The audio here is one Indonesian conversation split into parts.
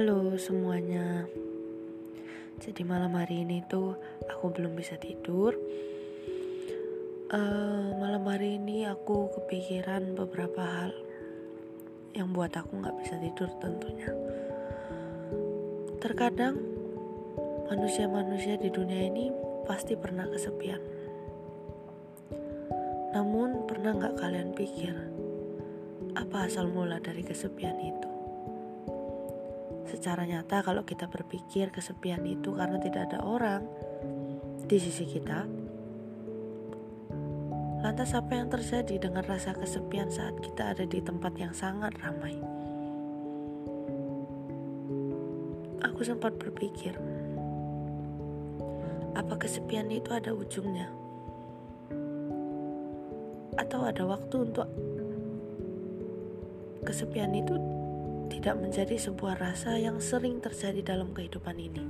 Halo semuanya. Jadi malam hari ini tuh aku belum bisa tidur. Uh, malam hari ini aku kepikiran beberapa hal yang buat aku nggak bisa tidur tentunya. Terkadang manusia-manusia di dunia ini pasti pernah kesepian. Namun pernah nggak kalian pikir apa asal mula dari kesepian itu? Secara nyata kalau kita berpikir kesepian itu karena tidak ada orang di sisi kita, lantas apa yang terjadi dengan rasa kesepian saat kita ada di tempat yang sangat ramai? Aku sempat berpikir, apa kesepian itu ada ujungnya? Atau ada waktu untuk kesepian itu tidak menjadi sebuah rasa yang sering terjadi dalam kehidupan ini.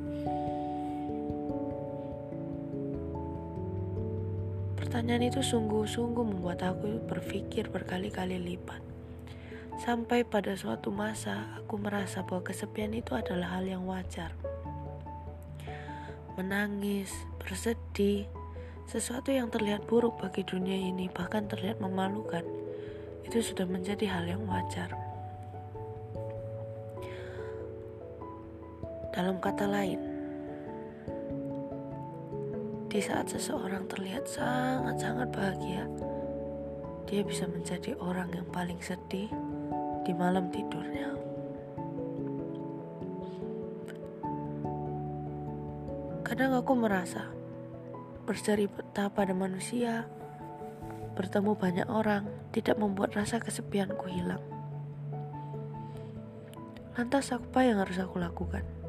Pertanyaan itu sungguh-sungguh membuat aku berpikir berkali-kali lipat. Sampai pada suatu masa aku merasa bahwa kesepian itu adalah hal yang wajar. Menangis, bersedih, sesuatu yang terlihat buruk bagi dunia ini bahkan terlihat memalukan itu sudah menjadi hal yang wajar. Dalam kata lain, di saat seseorang terlihat sangat-sangat bahagia, dia bisa menjadi orang yang paling sedih di malam tidurnya. Kadang aku merasa bercerita pada manusia bertemu banyak orang tidak membuat rasa kesepianku hilang. Lantas apa yang harus aku lakukan?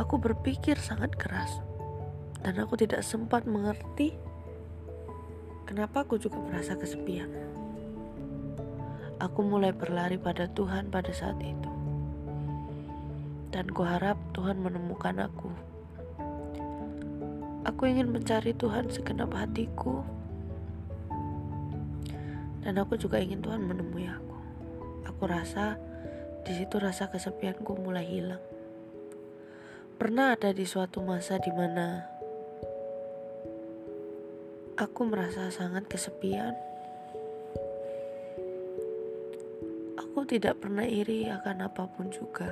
Aku berpikir sangat keras dan aku tidak sempat mengerti kenapa aku juga merasa kesepian. Aku mulai berlari pada Tuhan pada saat itu. Dan kuharap Tuhan menemukan aku Aku ingin mencari Tuhan segenap hatiku, dan aku juga ingin Tuhan menemui aku. Aku rasa di situ rasa kesepianku mulai hilang. Pernah ada di suatu masa di mana aku merasa sangat kesepian. Aku tidak pernah iri akan apa pun juga.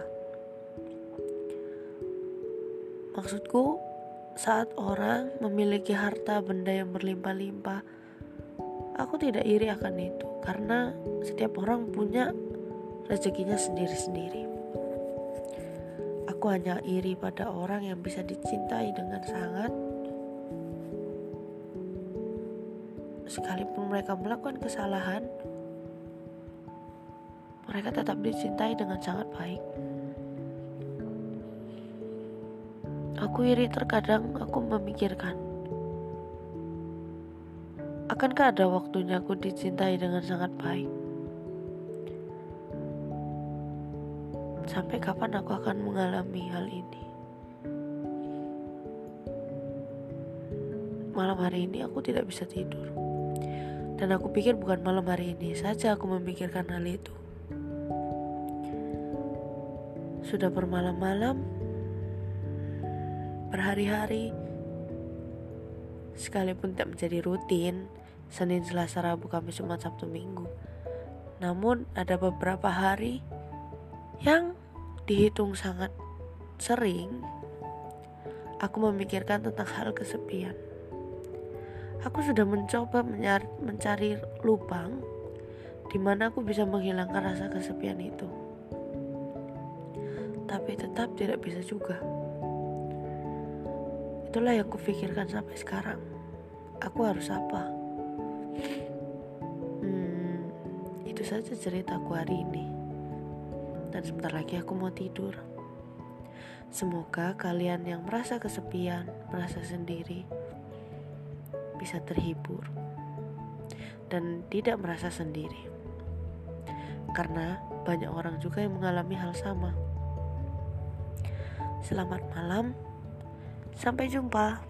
Maksudku, saat orang memiliki harta benda yang berlimpah-limpah, aku tidak iri akan itu karena setiap orang punya rezekinya sendiri-sendiri. Aku hanya iri pada orang yang bisa dicintai dengan sangat, sekalipun mereka melakukan kesalahan, mereka tetap dicintai dengan sangat baik. Aku iri terkadang aku memikirkan Akankah ada waktunya aku dicintai dengan sangat baik Sampai kapan aku akan mengalami hal ini? Malam hari ini aku tidak bisa tidur. Dan aku pikir bukan malam hari ini saja aku memikirkan hal itu. Sudah bermalam-malam berhari-hari sekalipun tidak menjadi rutin Senin, Selasa, Rabu, Kamis, Jumat, Sabtu, Minggu. Namun ada beberapa hari yang dihitung sangat sering aku memikirkan tentang hal kesepian aku sudah mencoba mencari, mencari lubang di mana aku bisa menghilangkan rasa kesepian itu tapi tetap tidak bisa juga. Itulah yang kupikirkan sampai sekarang. Aku harus apa? Hmm, itu saja ceritaku hari ini. Dan sebentar lagi aku mau tidur. Semoga kalian yang merasa kesepian, merasa sendiri, bisa terhibur dan tidak merasa sendiri. Karena banyak orang juga yang mengalami hal sama. Selamat malam. Sampai jumpa.